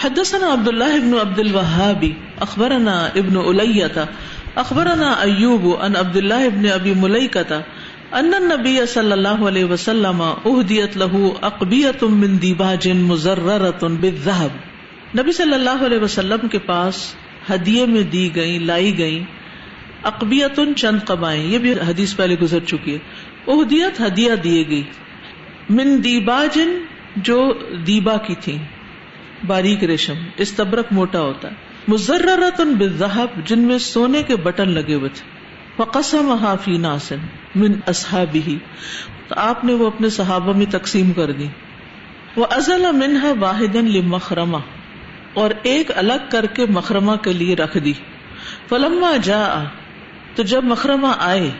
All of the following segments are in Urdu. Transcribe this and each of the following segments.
حدثنا عبد الله بن عبد الوهاب اخبرنا ابن الیہ، اخبرنا ایوب ان عبد الله بن ابي مليكه ان النبي صلی اللہ علیہ وسلم اهدیت له اقبیۃ من دیباج مزررۃ بالذهب نبی صلی اللہ علیہ وسلم کے پاس ہدیے میں دی گئی لائی گئی اقبیت چند قبائیں، یہ بھی حدیث پہلے گزر چکی ہے۔ اہدیت ہدیہ دیے گئی۔ من دیبا جن جو دیبا کی تھی باریک ریشم استبرک موٹا ہوتا ہے۔ مزررت بالذهب جن میں سونے کے بٹن لگے ہوئے تھے۔ وقسم فی ناسن من اصحابہ تو آپ نے وہ اپنے صحابہ میں تقسیم کر دی۔ وہ ازل منها واحدا لمخرمہ۔ اور ایک الگ کر کے مکرما کے لیے رکھ دی۔ فلما جا تو جب مکرما آئے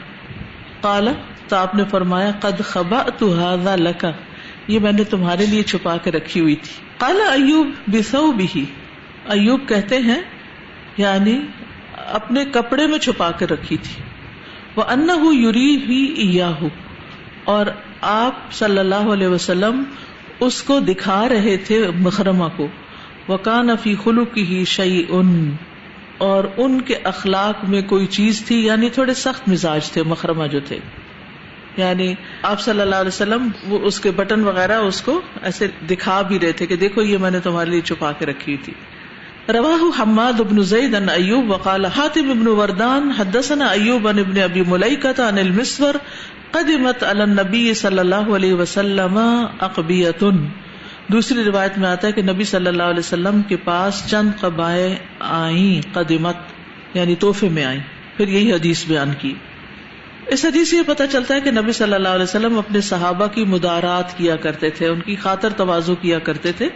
کالا تو آپ نے فرمایا، قد خبا تو لکا یہ میں نے تمہارے لیے چھپا کے رکھی ہوئی تھی۔ کالا ایوب بسو بھی ایوب کہتے ہیں یعنی اپنے کپڑے میں چھپا کے رکھی تھی۔ وہ ان یوری ہی اور آپ صلی اللہ علیہ وسلم اس کو دکھا رہے تھے مکرما کو۔ وکان فی خلو کی ہی شعی ان اور ان کے اخلاق میں کوئی چیز تھی یعنی تھوڑے سخت مزاج تھے مکرمہ جو تھے۔ یعنی آپ صلی اللہ علیہ وسلم وہ اس کے بٹن وغیرہ اس کو ایسے دکھا بھی رہے تھے کہ دیکھو یہ میں نے تمہارے لیے چھپا کے رکھی تھی۔ رواہ حماد ابن زید ان ایوب وقال حاتم ابن وردان حدثنا ایوب ان ابن ابی ملیکت ان المسور قدمت علی النبی صلی اللہ علیہ وسلم اقبیتن۔ دوسری روایت میں آتا ہے کہ نبی صلی اللہ علیہ وسلم کے پاس چند قبائیں آئیں قدمت یعنی توحفے میں آئیں۔ پھر یہی حدیث بیان کی۔ اس حدیث سے یہ پتا چلتا ہے کہ نبی صلی اللہ علیہ وسلم اپنے صحابہ کی مدارات کیا کرتے تھے، ان کی خاطر توازو کیا کرتے تھے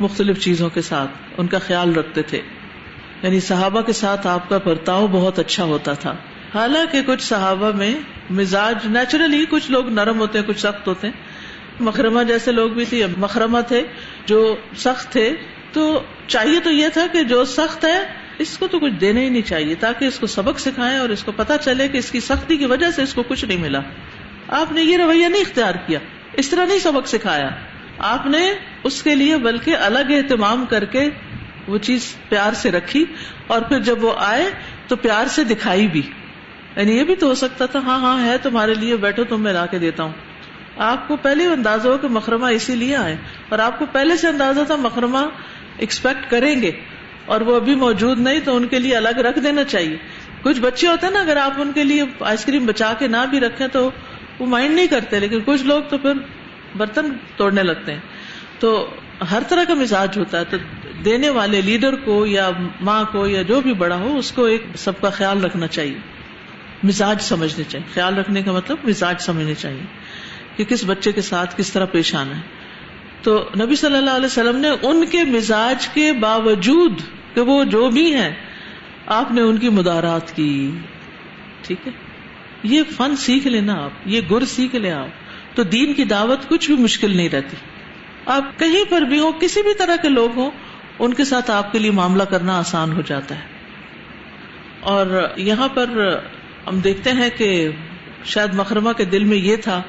مختلف چیزوں کے ساتھ، ان کا خیال رکھتے تھے۔ یعنی صحابہ کے ساتھ آپ کا برتاؤ بہت اچھا ہوتا تھا۔ حالانکہ کچھ صحابہ میں مزاج نیچرلی کچھ لوگ نرم ہوتے ہیں، کچھ سخت ہوتے ہیں۔ مکرمہ جیسے لوگ بھی تھے، مکرمہ تھے جو سخت تھے، تو چاہیے تو یہ تھا کہ جو سخت ہے اس کو تو کچھ دینا ہی نہیں چاہیے، تاکہ اس کو سبق سکھائے اور اس کو پتا چلے کہ اس کی سختی کی وجہ سے اس کو کچھ نہیں ملا۔ آپ نے یہ رویہ نہیں اختیار کیا، اس طرح نہیں سبق سکھایا۔ آپ نے اس کے لیے بلکہ الگ اہتمام کر کے وہ چیز پیار سے رکھی اور پھر جب وہ آئے تو پیار سے دکھائی بھی۔ یعنی یہ بھی تو ہو سکتا تھا ہاں ہاں ہے تمہارے لیے، بیٹھو تم، میں لا کے دیتا ہوں۔ آپ کو پہلے اندازہ ہو کہ مکرمہ اسی لیے آئے، اور آپ کو پہلے سے اندازہ تھا مکرمہ ایکسپیکٹ کریں گے۔ اور وہ ابھی موجود نہیں تو ان کے لیے الگ رکھ دینا چاہیے۔ کچھ بچے ہوتے ہیں نا، اگر آپ ان کے لیے آئس کریم بچا کے نہ بھی رکھیں تو وہ مائنڈ نہیں کرتے، لیکن کچھ لوگ تو پھر برتن توڑنے لگتے ہیں۔ تو ہر طرح کا مزاج ہوتا ہے، تو دینے والے لیڈر کو یا ماں کو یا جو بھی بڑا ہو، اس کو ایک سب کا خیال رکھنا چاہیے۔ مزاج سمجھنے چاہیے۔ خیال رکھنے کا مطلب مزاج سمجھنے چاہیے کہ کس بچے کے ساتھ کس طرح پیش آنا ہے۔ تو نبی صلی اللہ علیہ وسلم نے ان کے مزاج کے باوجود کہ وہ جو بھی ہیں، آپ نے ان کی مدارات کی۔ ٹھیک ہے؟ یہ فن سیکھ لینا آپ، یہ گر سیکھ لیں آپ۔ تو دین کی دعوت کچھ بھی مشکل نہیں رہتی۔ آپ کہیں پر بھی ہو کسی بھی طرح کے لوگ ہوں، ان کے ساتھ آپ کے لیے معاملہ کرنا آسان ہو جاتا ہے۔ اور یہاں پر ہم دیکھتے ہیں کہ شاید مکرمہ کے دل میں یہ تھا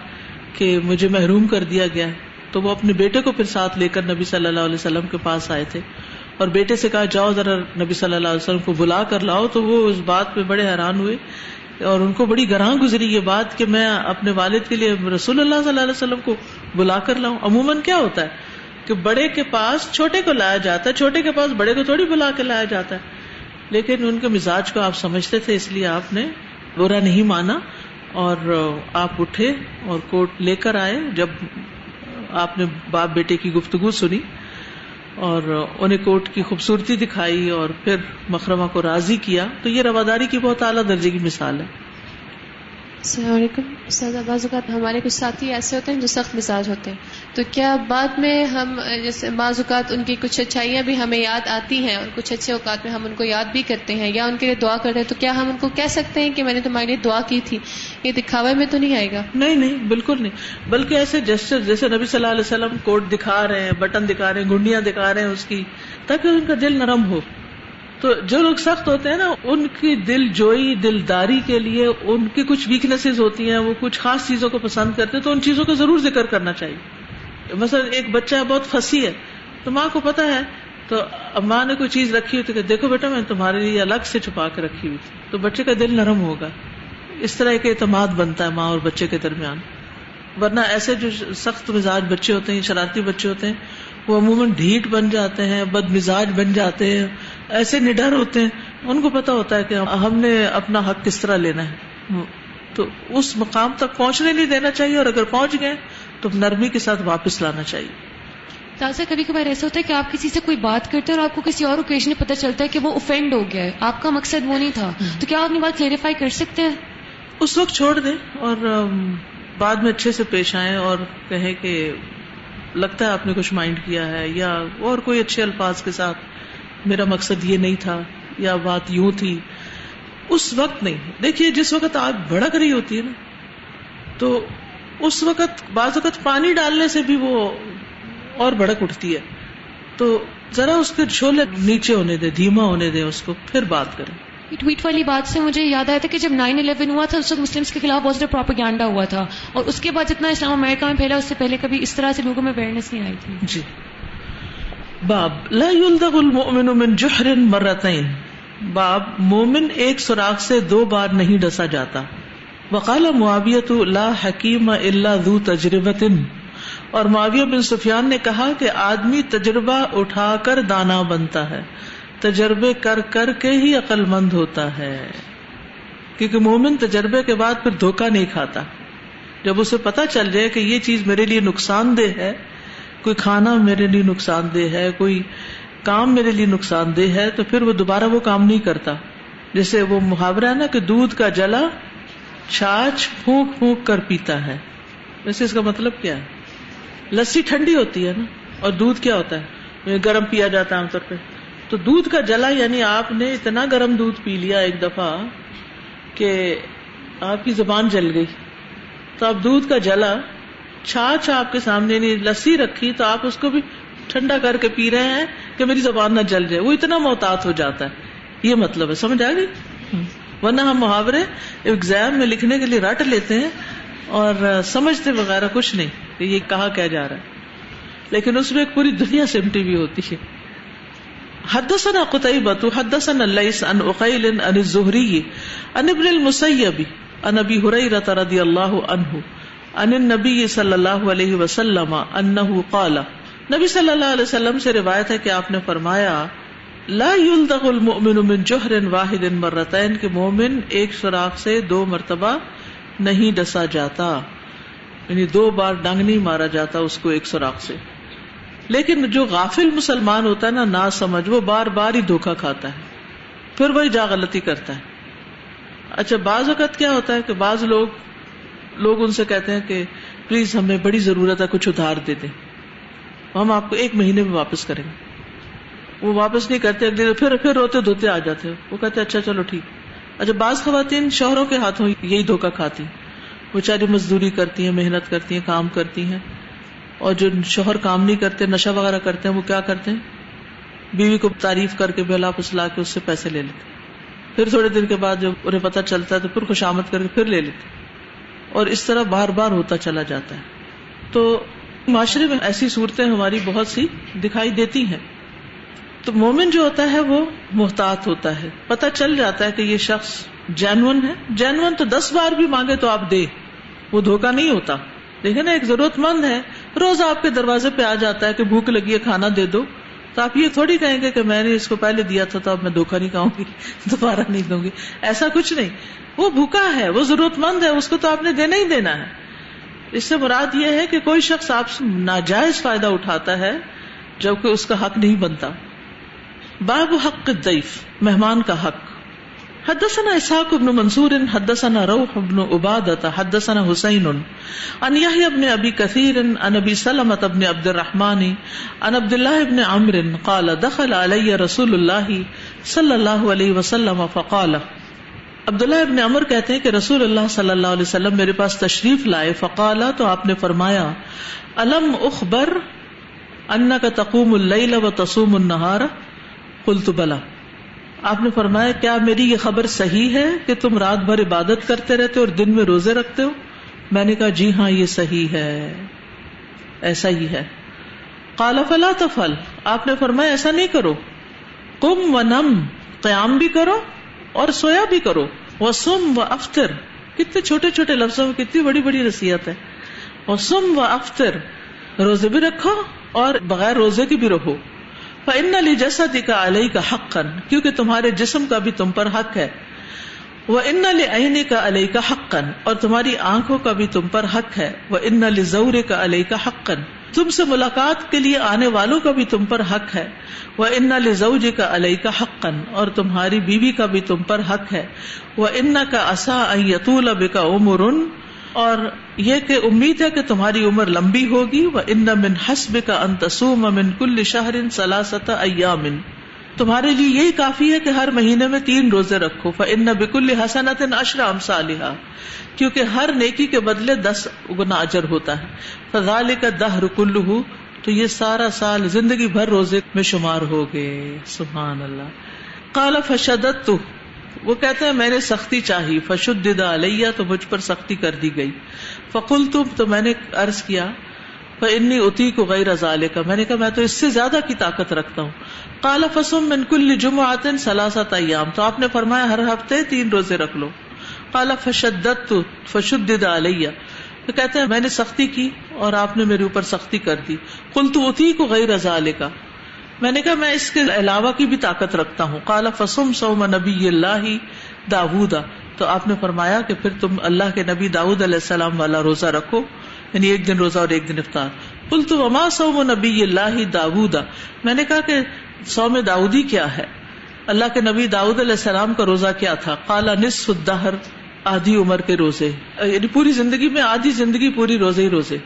کہ مجھے محروم کر دیا گیا، تو وہ اپنے بیٹے کو پھر ساتھ لے کر نبی صلی اللہ علیہ وسلم کے پاس آئے تھے۔ اور بیٹے سے کہا، جاؤ ذرا نبی صلی اللہ علیہ وسلم کو بلا کر لاؤ. تو وہ اس بات پہ بڑے حیران ہوئے اور ان کو بڑی گراں گزری یہ بات کہ میں اپنے والد کے لیے رسول اللہ صلی اللہ علیہ وسلم کو بلا کر لاؤں۔ عموماً کیا ہوتا ہے کہ بڑے کے پاس چھوٹے کو لایا جاتا ہے، چھوٹے کے پاس بڑے کو تھوڑی بلا کے لایا جاتا ہے۔ لیکن ان کے مزاج کو آپ سمجھتے تھے، اس لیے آپ نے برا نہیں مانا اور آپ اٹھے اور کوٹ لے کر آئے۔ جب آپ نے باپ بیٹے کی گفتگو سنی اور انہیں کوٹ کی خوبصورتی دکھائی اور پھر مکرمہ کو راضی کیا، تو یہ رواداری کی بہت اعلیٰ درجے کی مثال ہے۔ السلام علیکم استاد بعض اوقات ہمارے کچھ ساتھی ایسے ہوتے ہیں جو سخت مزاج ہوتے ہیں۔ تو کیا بعد میں ہم، جیسے بعض اوقات ان کی کچھ اچھائیاں بھی ہمیں یاد آتی ہیں اور کچھ اچھے اوقات میں ہم ان کو یاد بھی کرتے ہیں یا ان کے لیے دعا کرتے ہیں، تو کیا ہم ان کو کہہ سکتے ہیں کہ میں نے تمہارے لیے دعا کی تھی؟ یہ دکھاوے میں تو نہیں آئے گا۔ نہیں نہیں، بالکل نہیں۔ بلکہ ایسے جیسے جیسے نبی صلی اللہ علیہ وسلم کوٹ دکھا رہے ہیں، بٹن دکھا رہے ہیں، گنڈیاں دکھا رہے ہیں اس کی، تاکہ ان کا دل نرم ہو۔ تو جو لوگ سخت ہوتے ہیں نا، ان کی دل جوئی دلداری کے لیے ان کی کچھ ویکنیسز ہوتی ہیں، وہ کچھ خاص چیزوں کو پسند کرتے ہیں، تو ان چیزوں کا ضرور ذکر کرنا چاہیے۔ مثلا ایک بچہ بہت پھنسی ہے، تو ماں کو پتا ہے، تو ماں نے کوئی چیز رکھی ہوئی تو کہ دیکھو بیٹا، میں تمہارے لیے الگ سے چھپا کے رکھی ہوئی تھی۔ تو بچے کا دل نرم ہوگا۔ اس طرح ایک اعتماد بنتا ہے ماں اور بچے کے درمیان۔ ورنہ ایسے جو سخت مزاج بچے ہوتے ہیں شرارتی بچے ہوتے ہیں وہ عموماً ڈھیٹ بن جاتے ہیں بد مزاج بن جاتے ہیں ایسے نڈر ہوتے ہیں ان کو پتا ہوتا ہے کہ ہم نے اپنا حق کس طرح لینا ہے۔ تو اس مقام تک پہنچنے نہیں دینا چاہیے اور اگر پہنچ گئے تو نرمی کے ساتھ واپس لانا چاہیے۔ تازہ کبھی کبھار ایسا ہوتا ہے کہ آپ کسی سے کوئی بات کرتے ہیں اور آپ کو کسی اور اوکیزن میں پتہ چلتا ہے کہ وہ اوفینڈ ہو گیا ہے۔ آپ کا مقصد وہ نہیں تھا۔ تو کیا آپ اپنی بات کلیریفائی کر سکتے ہیں؟ اس وقت چھوڑ دیں اور بعد میں اچھے سے پیش آئیں اور کہیں کہ لگتا ہے آپ نے کچھ مائنڈ کیا ہے یا اور کوئی اچھے الفاظ کے ساتھ میرا مقصد یہ نہیں تھا یا بات یوں تھی، اس وقت نہیں۔ دیکھیے، جس وقت آگ بھڑک رہی ہوتی ہے نا، تو اس وقت بعض وقت پانی ڈالنے سے بھی وہ اور بھڑک اٹھتی ہے۔ تو ذرا اس کے چھولے نیچے ہونے دے دھیما ہونے دے اس کو پھر بات کریں۔ ٹویٹ والی بات سے مجھے یاد آیا تھا کہ جب نائن الیون ہوا تھا، اس وقت مسلم کے خلاف بہت زیادہ پروپیگانڈا ہوا تھا۔ اور اس کے بعد جتنا اسلام امریکہ میں پھیلا، اس سے پہلے کبھی اس طرح سے لوگوں میں اویئرنیس نہیں آئی تھی۔ جی۔ باب، لا يلدغ المؤمن من جحر مرتين باب، مومن ایک سوراخ سے دو بار نہیں ڈسا جاتا۔ وقال معاویت لا حکیم الا ذو تجربت اور معاویہ بن سفیان نے کہا کہ آدمی تجربہ اٹھا کر دانا بنتا ہے۔ تجربے کر کر کے ہی عقل مند ہوتا ہے۔ کیونکہ مومن تجربے کے بعد پھر دھوکا نہیں کھاتا۔ جب اسے پتا چل جائے کہ یہ چیز میرے لیے نقصان دہ ہے، کوئی کھانا میرے لیے نقصان دہ ہے، کوئی کام میرے لیے نقصان دہ ہے، تو پھر وہ دوبارہ وہ کام نہیں کرتا۔ جیسے وہ محاورہ ہے نا کہ دودھ کا جلا چھاچ پھونک پھونک کر پیتا ہے۔ ویسے اس کا مطلب کیا ہے؟ لسی ٹھنڈی ہوتی ہے نا۔ اور دودھ کیا ہوتا ہے؟ گرم پیا جاتا ہے عام طور پہ۔ تو دودھ کا جلا یعنی آپ نے اتنا گرم دودھ پی لیا ایک دفعہ کہ آپ کی زبان جل گئی۔ تو آپ دودھ کا جلا چھاچ آپ کے سامنے یعنی لسی رکھی تو آپ اس کو بھی ٹھنڈا کر کے پی رہے ہیں کہ میری زبان نہ جل جائے۔ وہ اتنا محتاط ہو جاتا ہے۔ یہ مطلب ہے۔ سمجھ آ گئی؟ ورنہ ہم محاورے ایگزام میں لکھنے کے لیے رٹ لیتے ہیں اور سمجھتے وغیرہ کچھ نہیں کہ یہ کہا کیا جا رہا ہے۔ لیکن اس میں ایک پوری دنیا سمٹی ہوئی ہوتی ہے۔ حدثنا قتيبة، حدثنا الليث عن أقيل عن الزهري عن ابن المسيب عن أبي هريرة رضي الله عنه عن النبي صلى الله عليه وسلم أنه قال، نبی صلی اللہ علیہ وسلم سے روایت ہے کہ آپ نے فرمایا، لا يلدغ المؤمن من جوہر واحد مرتين، کہ مومن ایک سوراخ سے دو مرتبہ نہیں ڈسا جاتا یعنی دو بار ڈنگ نہیں مارا جاتا اس کو ایک سوراخ سے۔ لیکن جو غافل مسلمان ہوتا ہے نا نہ سمجھ، وہ بار بار ہی دھوکا کھاتا ہے۔ پھر وہی جا غلطی کرتا ہے۔ اچھا بعض اوقات کیا ہوتا ہے کہ بعض لوگ لوگ ان سے کہتے ہیں کہ، پلیز، ہمیں بڑی ضرورت ہے، کچھ ادھار دے دیں۔ ہم آپ کو ایک مہینے میں واپس کریں گے۔ وہ واپس نہیں کرتے، اگلے پھر پھر روتے دھوتے آ جاتے وہ کہتے اچھا چلو ٹھیک۔ اچھا بعض خواتین شوہروں کے ہاتھوں یہی دھوکا کھاتی۔ وہ چاری مزدوری کرتی ہیں، محنت کرتی ہیں، کام کرتی ہیں۔ اور جو شوہر کام نہیں کرتے، نشہ وغیرہ کرتے ہیں، وہ کیا کرتے ہیں؟ بیوی کو تعریف کر کے بہلا پسلا کے اس سے پیسے لے لیتے پھر تھوڑے دن کے بعد جب انہیں پتا چلتا ہے تو پھر خوشامد کر کے پھر لے لیتے اور اس طرح بار بار ہوتا چلا جاتا ہے۔ تو معاشرے میں ایسی صورتیں ہماری بہت سی دکھائی دیتی ہیں۔ تو مومن جو ہوتا ہے وہ محتاط ہوتا ہے۔ پتا چل جاتا ہے کہ یہ شخص جینون ہے۔ جینون تو دس بار بھی مانگے تو آپ دے۔ وہ دھوکا نہیں ہوتا۔ دیکھیں نا، ایک ضرورت مند ہے روز آپ کے دروازے پہ آ جاتا ہے کہ بھوک لگی ہے، کھانا دے دو۔ تو آپ یہ تھوڑی کہیں گے کہ میں نے اس کو پہلے دیا تھا، تو اب میں دھوکا نہیں کہوں گی، دوبارہ نہیں دوں گی۔ ایسا کچھ نہیں۔ وہ بھوکا ہے، وہ ضرورت مند ہے، اس کو تو آپ نے دینا ہی دینا ہے۔ اس سے مراد یہ ہے کہ کوئی شخص آپ سے ناجائز فائدہ اٹھاتا ہے، جبکہ اس کا حق نہیں بنتا۔ باب حق ضعیف، مہمان کا حق۔ حدثنا اسحاق بن منصور، حدثنا روح بن عبادة، حدثنا حسين عن يحيى بن ابي كثير عن ابي سلمة بن عبد الرحمن عن عبد الله بن عمرو، قال دخل علي رسول الله صلى الله عليه وسلم فقال عبد الله ابن عمر کہتے ہیں کہ رسول اللہ صلی اللہ علیہ وسلم میرے پاس تشریف لائے فقالا تو آپ نے فرمایا الم اخبر انك تقوم الليل وتصوم النهار قلت بلا. آپ نے فرمایا، کیا میری یہ خبر صحیح ہے کہ تم رات بھر عبادت کرتے رہتے ہو اور دن میں روزے رکھتے ہو؟ میں نے کہا جی ہاں یہ صحیح ہے۔ ایسا ہی ہے۔ کالا فلا تفل آپ نے فرمایا، ایسا نہیں کرو۔ کم و نم قیام بھی کرو اور سویا بھی کرو۔ وہ سم و افطر کتنے چھوٹے چھوٹے لفظوں میں کتنی بڑی بڑی رسیت ہے۔ وہ سم و افطر روزے بھی رکھو اور بغیر روزے کی بھی رہو۔ ان علی جیسا دکھا علیہ کا حق کن کیونکہ تمہارے جسم کا بھی تم پر حق ہے۔ وہ ان علی کا علیہ کا حق کن اور تمہاری آنکھوں کا بھی تم پر حق ہے۔ وہ ان علی زور کا علیہ کا حق کن تم سے ملاقات کے لیے آنے والوں کا بھی تم پر حق ہے۔ وہ ان لزوج کا علیہ کا حقن اور تمہاری بیوی کا بھی تم پر حق ہے۔ وہ ان کا اصا یتول اب کا عمر اور یہ کہ امید ہے کہ تمہاری عمر لمبی ہوگی وہ ان من حسب کا انتسوم من کل شہر سلاست ایامن تمہارے لیے یہی کافی ہے کہ ہر مہینے میں تین روزے رکھو۔ ان بکل حسنت اشرام صالحہ کیونکہ ہر نیکی کے بدلے دس گنا اجر ہوتا ہے۔ فضال کا دہ رکل تو یہ سارا سال زندگی بھر روزے میں شمار ہو گئے سبحان اللہ۔ کالا فشدت تو وہ کہتے ہیں میں نے سختی چاہی فشد علیہ، تو مجھ پر سختی کر دی گئی۔ فکل تم تو میں نے عرض کیا انی اتی کو غیر ازالے کا میں نے کہا، میں تو اس سے زیادہ کی طاقت رکھتا ہوں۔ کالا فسم من کل جمعات سلاست ایام۔ تو آپ نے فرمایا، ہر ہفتے تین روزے رکھ لو۔ کالا فشدت فشد علیہ۔ تو کہتے ہیں میں نے سختی کی اور آپ نے میرے اوپر سختی کر دی۔ کل تو اتی کو غیر ازالے کا میں نے کہا میں اس کے علاوہ کی بھی طاقت رکھتا ہوں۔ کالا فسم سوم نبی اللہ داودا تو آپ نے فرمایا کہ پھر تم اللہ کے نبی داود علیہ السلام والا روزہ رکھو یعنی ایک دن روزہ اور ایک دن افطار۔ کل تو وما سوم نبی اللہ داودا میں نے کہا کہ سوم داودی کیا ہے؟ اللہ کے نبی داود علیہ السلام کا روزہ کیا تھا؟ کالا نصف الدہر، آدھی عمر کے روزے۔ یعنی پوری زندگی میں آدھی زندگی، پوری روزے ہی روزے۔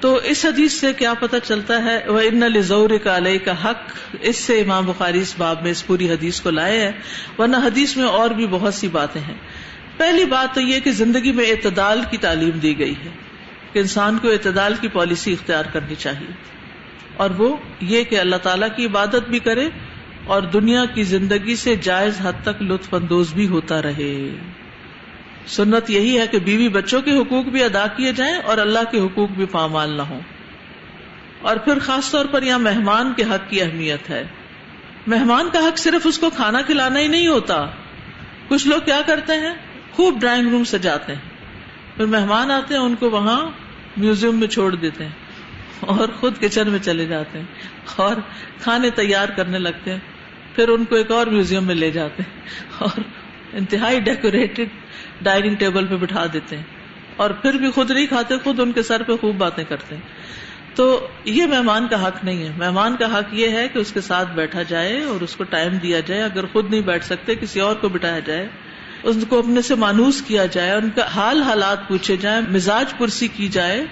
تو اس حدیث سے کیا پتا چلتا ہے؟ وہ ان لزور کا علیہ کا حق، اس سے امام بخاری اس باب میں اس پوری حدیث کو لائے ہیں، ورنہ حدیث میں اور بھی بہت سی باتیں ہیں۔ پہلی بات تو یہ کہ زندگی میں اعتدال کی تعلیم دی گئی ہے، کہ انسان کو اعتدال کی پالیسی اختیار کرنی چاہیے۔ اور وہ یہ کہ اللہ تعالیٰ کی عبادت بھی کرے اور دنیا کی زندگی سے جائز حد تک لطف اندوز بھی ہوتا رہے۔ سنت یہی ہے کہ بیوی بچوں کے حقوق بھی ادا کیے جائیں اور اللہ کے حقوق بھی پامال نہ ہوں۔ اور پھر خاص طور پر یہاں مہمان کے حق کی اہمیت ہے۔ مہمان کا حق صرف اس کو کھانا کھلانا ہی نہیں ہوتا۔ کچھ لوگ کیا کرتے ہیں؟ خوب ڈرائنگ روم سے جاتے ہیں۔ پھر مہمان آتے ہیں، ان کو وہاں میوزیم میں چھوڑ دیتے ہیں اور خود کچن میں چلے جاتے ہیں اور کھانے تیار کرنے لگتے ہیں۔ پھر ان کو ایک اور میوزیم میں لے جاتے ہیں اور انتہائی ڈیکوریٹڈ ڈائننگ ٹیبل پہ بٹھا دیتے ہیں۔ اور پھر بھی خود نہیں کھاتے، خود ان کے سر پہ خوب باتیں کرتے ہیں۔ تو یہ مہمان کا حق نہیں ہے۔ مہمان کا حق یہ ہے کہ اس کے ساتھ بیٹھا جائے اور اس کو ٹائم دیا جائے۔ اگر خود نہیں بیٹھ سکتے، کسی اور کو بٹھایا جائے ان کو اپنے سے مانوس کیا جائے، ان کا حال حالات پوچھے جائیں، مزاج پرسی کی جائے۔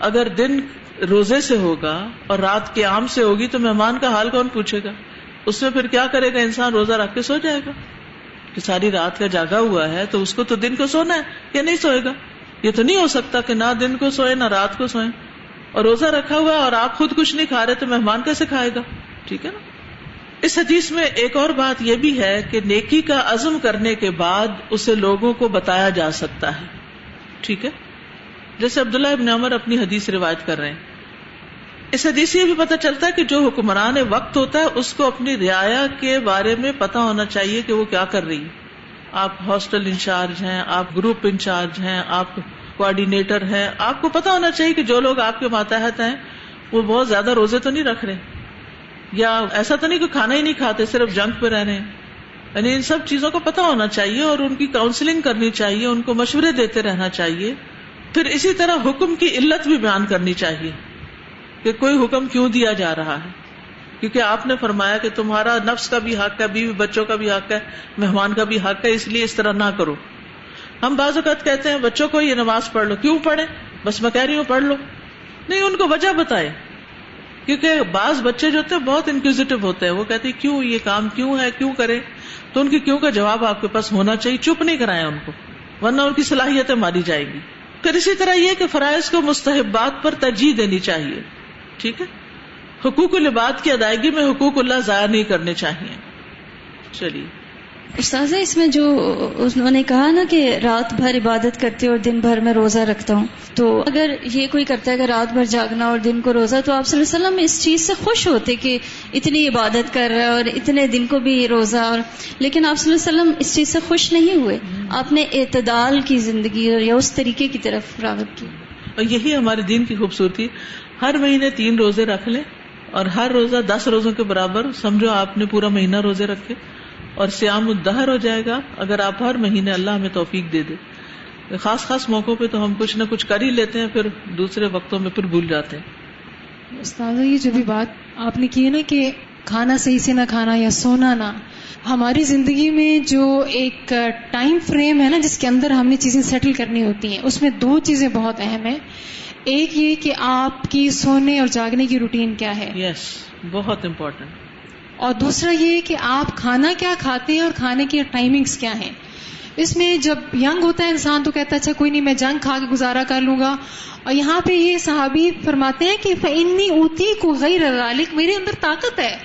اگر دن روزے سے ہوگا اور رات کے عام سے ہوگی تو مہمان کا حال کون پوچھے گا؟ اس میں پھر کیا کرے گا انسان؟ روزہ رکھ کے سو جائے گا۔ کہ ساری رات کا جاگا ہوا ہے تو اس کو تو دن کو سونا ہے یا نہیں سوئے گا؟ یہ تو نہیں ہو سکتا کہ نہ دن کو سوئے نہ رات کو سوئے۔ اور روزہ رکھا ہوا ہے اور آپ خود کچھ نہیں کھا رہے تو مہمان کیسے کھائے گا؟ ٹھیک ہے نا؟ اس حدیث میں ایک اور بات یہ بھی ہے کہ نیکی کا عزم کرنے کے بعد اسے لوگوں کو بتایا جا سکتا ہے۔ ٹھیک ہے؟ جیسے عبداللہ ابن عمر اپنی حدیث روایت کر رہے ہیں۔ اس حدیث سے یہ بھی پتا چلتا ہے کہ جو حکمران وقت ہوتا ہے، اس کو اپنی رعایا کے بارے میں پتا ہونا چاہیے کہ وہ کیا کر رہی۔ ہے آپ ہاسٹل انچارج ہیں، آپ گروپ انچارج ہیں، آپ کوآڈینیٹر ہیں۔ آپ کو پتا ہونا چاہیے کہ جو لوگ آپ کے ماتحت ہیں، وہ بہت زیادہ روزے تو نہیں رکھ رہے۔ یا ایسا تو نہیں کہ کھانا ہی نہیں کھاتے، صرف جنگ پہ رہ رہے ہیں یعنی ان سب چیزوں کو پتا ہونا چاہیے اور ان کی کاؤنسلنگ کرنی چاہیے، ان کو مشورے دیتے رہنا چاہیے۔ پھر اسی طرح حکم کی علت بھی بیان کرنی چاہیے۔ کہ کوئی حکم کیوں دیا جا رہا ہے؟ کیونکہ آپ نے فرمایا کہ تمہارا نفس کا بھی حق ہے، بیوی بچوں کا بھی حق ہے، مہمان کا بھی حق ہے، اس لیے اس طرح نہ کرو۔ ہم بعض اوقات کہتے ہیں، بچوں کو یہ نماز پڑھ لو۔ کیوں پڑھے بس میں کہہ رہی ہوں، پڑھ لو۔ نہیں، ان کو وجہ بتائے کیونکہ بعض بچے جو ہوتے ہیں، بہت انکوزیٹو ہوتے ہیں۔ وہ کہتے ہیں، کیوں یہ کام کیوں ہے؟ کیوں کرے تو ان کی کیوں کا جواب آپ کے پاس ہونا چاہیے؟ چپ نہیں کرائے ان کو، ورنہ ان کی صلاحیتیں ماری جائیں گی۔ پھر اسی طرح یہ کہ فرائض کو مستحبات پر ترجیح دینی چاہیے۔ ٹھیک ہے؟ حقوق العباد کی ادائیگی میں حقوق اللہ ضائع نہیں کرنے چاہیے۔ چلیے۔ استاذہ اس میں جو انہوں نے کہا نا کہ رات بھر عبادت کرتے اور دن بھر میں روزہ رکھتا ہوں تو اگر یہ کوئی کرتا ہے کہ رات بھر جاگنا اور دن کو روزہ تو آپ صلی اللہ علیہ وسلم اس چیز سے خوش ہوتے کہ اتنی عبادت کر رہا ہے اور اتنے دن کو بھی روزہ اور لیکن آپ صلی اللہ علیہ وسلم اس چیز سے خوش نہیں ہوئے۔ آپ نے اعتدال کی زندگی یا اس طریقے کی طرف راغب کی۔ اور یہی ہمارے دین کی خوبصورتی۔ ہر مہینے تین روزے رکھ لیں اور ہر روزہ دس روزوں کے برابر، سمجھو آپ نے پورا مہینہ روزے رکھے اور سیام الدہر ہو جائے گا، اگر آپ ہر مہینے اللہ ہمیں توفیق دے دے۔ خاص خاص موقعوں پہ تو ہم کچھ نہ کچھ کر ہی لیتے ہیں، پھر دوسرے وقتوں میں پھر بھول جاتے ہیں۔ استاد یہ جو بھی بات آپ نے کی ہے نا کہ کھانا صحیح سے نہ کھانا یا سونا نہ، ہماری زندگی میں جو ایک ٹائم فریم ہے نا، جس کے اندر ہم نے چیزیں سیٹل کرنی ہوتی ہیں، اس میں دو چیزیں بہت اہم ہیں۔ ایک یہ کہ آپ کی سونے اور جاگنے کی روٹین کیا ہے؟ یس بہت امپورٹینٹ اور دوسرا یہ کہ آپ کھانا کیا کھاتے ہیں اور کھانے کی ٹائمنگس کیا ہیں؟ اس میں جب ینگ ہوتا ہے انسان تو کہتا ہے اچھا کوئی نہیں میں جنگ کھا کے گزارا کر لوں گا۔ اور یہاں پہ یہ صحابی فرماتے ہیں کہ فنی اوتی کو غیر غالق میرے اندر طاقت ہے۔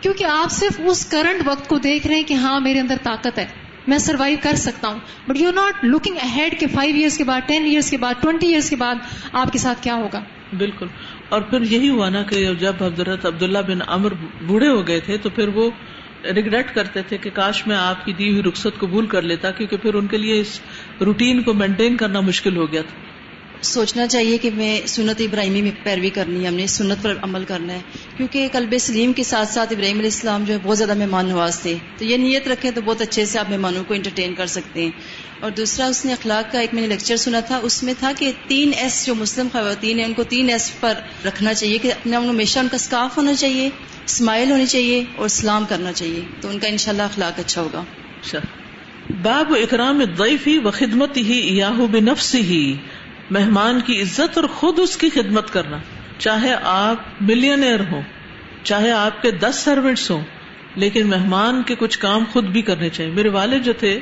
کیونکہ آپ صرف اس کرنٹ وقت کو دیکھ رہے ہیں کہ ہاں میرے اندر طاقت ہے۔ میں سروائیو کر سکتا ہوں. But you not looking ahead کے فائیو ایئرس کے بعد ٹین ایئرس کے بعد ٹوینٹی ایئرس کے بعد آپ کے ساتھ کیا ہوگا. بالکل. اور پھر یہی ہوا نا کہ جب حضرت عبداللہ بن امر بوڑھے ہو گئے تھے تو پھر وہ ریگریٹ کرتے تھے کہ کاش میں آپ کی دی ہوئی رخصت قبول کر لیتا، کیونکہ پھر ان کے لیے اس روٹین کو مینٹین کرنا مشکل ہو گیا تھا۔ سوچنا چاہیے کہ میں سنت ابراہیمی میں پیروی کرنی ہے، ہم نے سنت پر عمل کرنا ہے۔ کیونکہ کلب سلیم کے ساتھ ساتھ ابراہیم علیہ السلام جو ہے بہت زیادہ مہمان نواز تھے۔ تو یہ نیت رکھیں تو بہت اچھے سے آپ مہمانوں کو انٹرٹین کر سکتے ہیں۔ اور دوسرا، اس نے اخلاق کا ایک میں نے لیکچر سنا تھا۔ اس میں تھا کہ تین ایس جو مسلم خواتین ہیں، ان کو تین ایس پر رکھنا چاہیے کہ اپنے ہمیشہ ان کا اسکاف ہونا چاہیے اسمائل ہونی چاہیے اور سلام کرنا چاہیے۔ تو ان کا انشاءاللہ اخلاق اچھا ہوگا۔ اچھا۔ باب اکرام الضیفی و خدمت ہی یاہو بنفس ہی مہمان کی عزت اور خود اس کی خدمت کرنا۔ چاہے آپ ملینئر ہوں، چاہے آپ کے دس سروینٹس ہوں، لیکن مہمان کے کچھ کام خود بھی کرنے چاہیے۔ میرے والد جو تھے،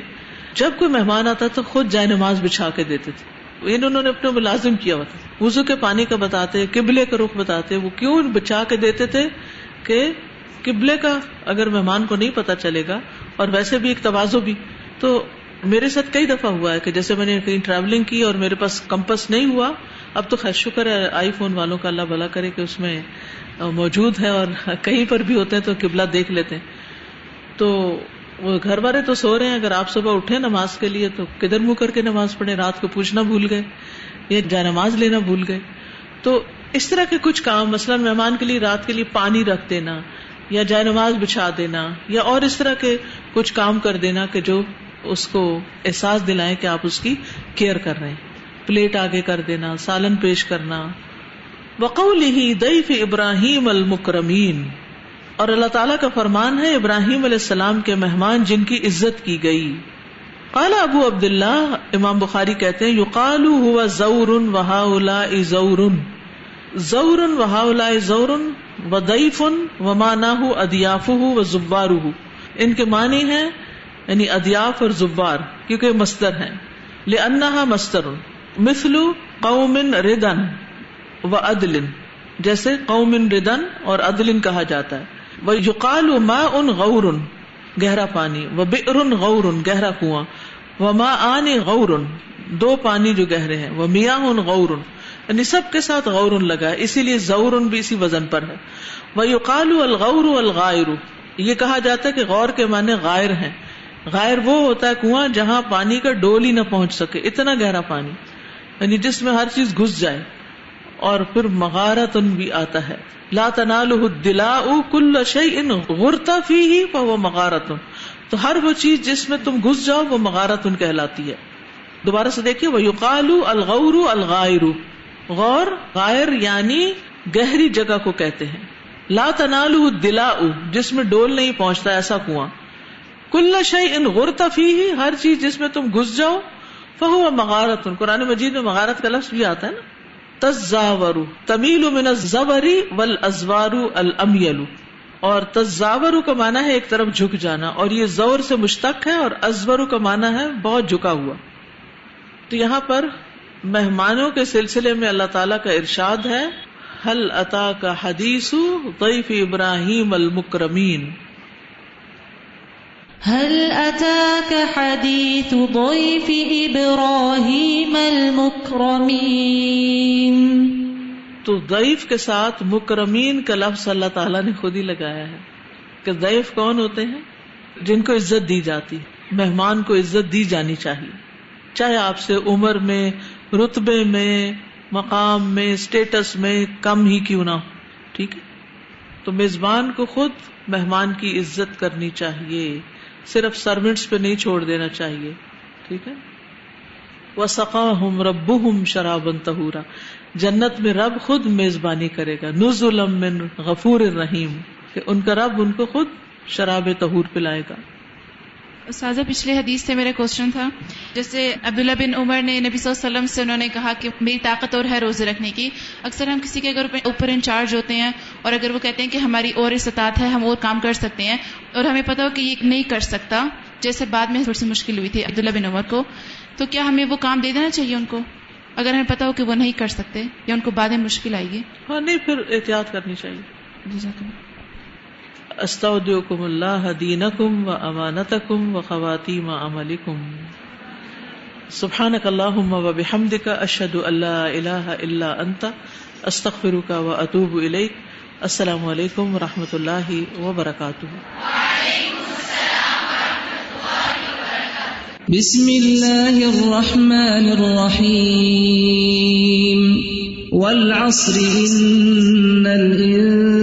جب کوئی مہمان آتا تو خود جائے نماز بچھا کے دیتے تھے۔ انہوں نے اپنے ملازم کیا ہوا تھا۔ وزو کے پانی کا بتاتے، قبلے کا رخ بتاتے، وہ کیوں بچا کے دیتے تھے کہ قبلے کا اگر مہمان کو نہیں پتا چلے گا، اور ویسے بھی ایک توازو بھی۔ تو میرے ساتھ کئی دفعہ ہوا ہے کہ جیسے میں نے کہیں ٹریولنگ کی اور میرے پاس کمپس نہیں ہوا، اب تو خیر شکر ہے آئی فون والوں کا اللہ بھلا کرے کہ اس میں موجود ہے اور کہیں پر بھی ہوتے ہیں تو قبلہ دیکھ لیتے ہیں۔ تو وہ گھر والے تو سو رہے ہیں، اگر آپ صبح اٹھے نماز کے لیے تو کدھر منہ کر کے نماز پڑھے رات کو پوچھنا بھول گئے یا جائے نماز لینا بھول گئے۔ تو اس طرح کے کچھ کام، مثلاً مہمان کے لیے، رات کے لیے پانی رکھ دینا یا جائے نماز بچھا دینا یا اور اس طرح کے کچھ کام کر دینا کہ جو اس کو احساس دلائیں کہ آپ اس کی کیئر کر رہے ہیں۔ پلیٹ آگے کر دینا، سالن پیش کرنا۔ وقول ہی دئی ابراہیم المکرمین۔ اور اللہ تعالیٰ کا فرمان ہے، ابراہیم علیہ السلام کے مہمان جن کی عزت کی گئی۔ قال ابو عبد اللہ امام بخاری کہتے ہیں یقال ہوا زور وہا زور۔ زور وہا زور و دئیف و مانا ادیاف و ان کے معنی ہیں یعنی ادیاف اور زبار، کیونکہ مستر ہیں۔ لنحا مستر مثلو قومن ردن و عدل جیسے قومن ردن اور عدلن کہا جاتا ہے۔ وہ یقال ما ان غور، گہرا پانی وہ بر غور، گہرا کنواں۔ وہ ماں آن غور، دو پانی جو گہرے ہیں۔ وہ میاں ان غور یعنی سب کے ساتھ غور لگا ہے، اسی لیے زور بھی اسی وزن پر ہے۔ وہ یقال الغور الغائر یہ کہا جاتا ہے کہ غور کے معنی غائر ہیں۔ غائر وہ ہوتا ہے کنواں جہاں پانی کا ڈول ہی نہ پہنچ سکے، اتنا گہرا پانی۔ یعنی جس میں ہر چیز گھس جائے۔ اور پھر مغارت ان بھی آتا ہے۔ لا تنال دلا کل شعی ان غرتا فی ہی وہ مغارت تو ہر وہ چیز جس میں تم گھس جاؤ، وہ مغارت ان کہلاتی ہے۔ دوبارہ سے دیکھیے وہ یوقال الغور الغائر۔ غور، غائر یعنی گہری جگہ کو کہتے ہیں۔ لا تنال دلا جس میں ڈول نہیں پہنچتا ایسا کنواں۔ کل شعی ان غرتا فی ہر چیز جس میں تم گھس جاؤ، فہو مغارت قرآن مجید میں مغارت کا لفظ بھی آتا ہے نا؟ تزاور تمیل من الزوری والازوار الامیل۔ اور تزاور کا معنی ہے ایک طرف جھک جانا، اور یہ زور سے مشتق ہے، اور ازور کا معنی ہے بہت جھکا ہوا۔ تو یہاں پر مہمانوں کے سلسلے میں اللہ تعالی کا ارشاد ہے حل عطا کا حدیث ضیف ابراہیم المکرمین۔ هل أتاك حديث ضيف إبراهيم المكرمين؟ تو ضعیف کے ساتھ مکرمین کا لفظ اللہ تعالیٰ نے خود ہی لگایا ہے کہ ضعیف کون ہوتے ہیں؟ جن کو عزت دی جاتی مہمان کو عزت دی جانی چاہیے۔ چاہے آپ سے عمر میں، رتبے میں، مقام میں اسٹیٹس میں کم ہی کیوں نہ ہو، ٹھیک ہے؟ تو میزبان کو خود مہمان کی عزت کرنی چاہیے۔ صرف سروینٹس پہ نہیں چھوڑ دینا چاہیے۔ ٹھیک ہے؟ وہ سقا ہوں رب ہوں شراب تہورا جنت میں رب خود میزبانی کرے گا۔ نز من غفور رحیم کہ ان کا رب ان کو خود شراب تہور پلائے گا۔ استاذہ پچھلے حدیث سے میرا کوشچن تھا۔ جیسے عبداللہ بن عمر نے نبی صلی اللہ علیہ وسلم سے انہوں نے کہا کہ میری طاقت اور ہے روزے رکھنے کی۔ اکثر ہم کسی کے اگر اوپر انچارج ہوتے ہیں اور اگر وہ کہتے ہیں کہ ہماری اور استطاعت ہے ہم اور کام کر سکتے ہیں اور ہمیں پتا ہو کہ یہ نہیں کر سکتا۔ جیسے بعد میں تھوڑی سی مشکل ہوئی تھی عبداللہ بن عمر کو۔ تو کیا ہمیں وہ کام دے دینا چاہیے ان کو؟ اگر ہمیں پتا ہو کہ وہ نہیں کر سکتے یا ان کو بعد میں مشکل آئے گی۔ ہاں نہیں پھر احتیاط کرنی چاہیے۔ جی استودعکم اللہ دینکم و امانتکم و خواتیم عملکم. سبحانک اللہم و بحمدک، اشہد اللہ الہ الا انت، استغفرک و اتوب الیک. السلام علیکم و رحمت اللہ وبرکاتہ. بسم اللہ الرحمن الرحیم. والعصر، ان الانسان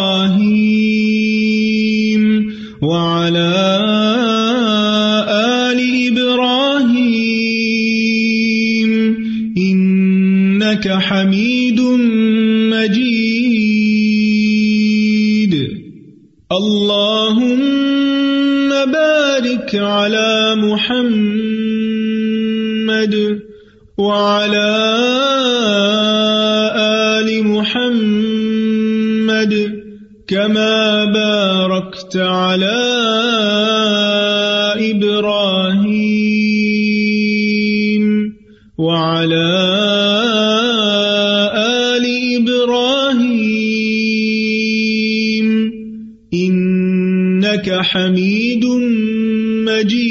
حميد مجيد. اللهم بارك على محمد وعلى آل محمد كما باركت على حميد مجيد.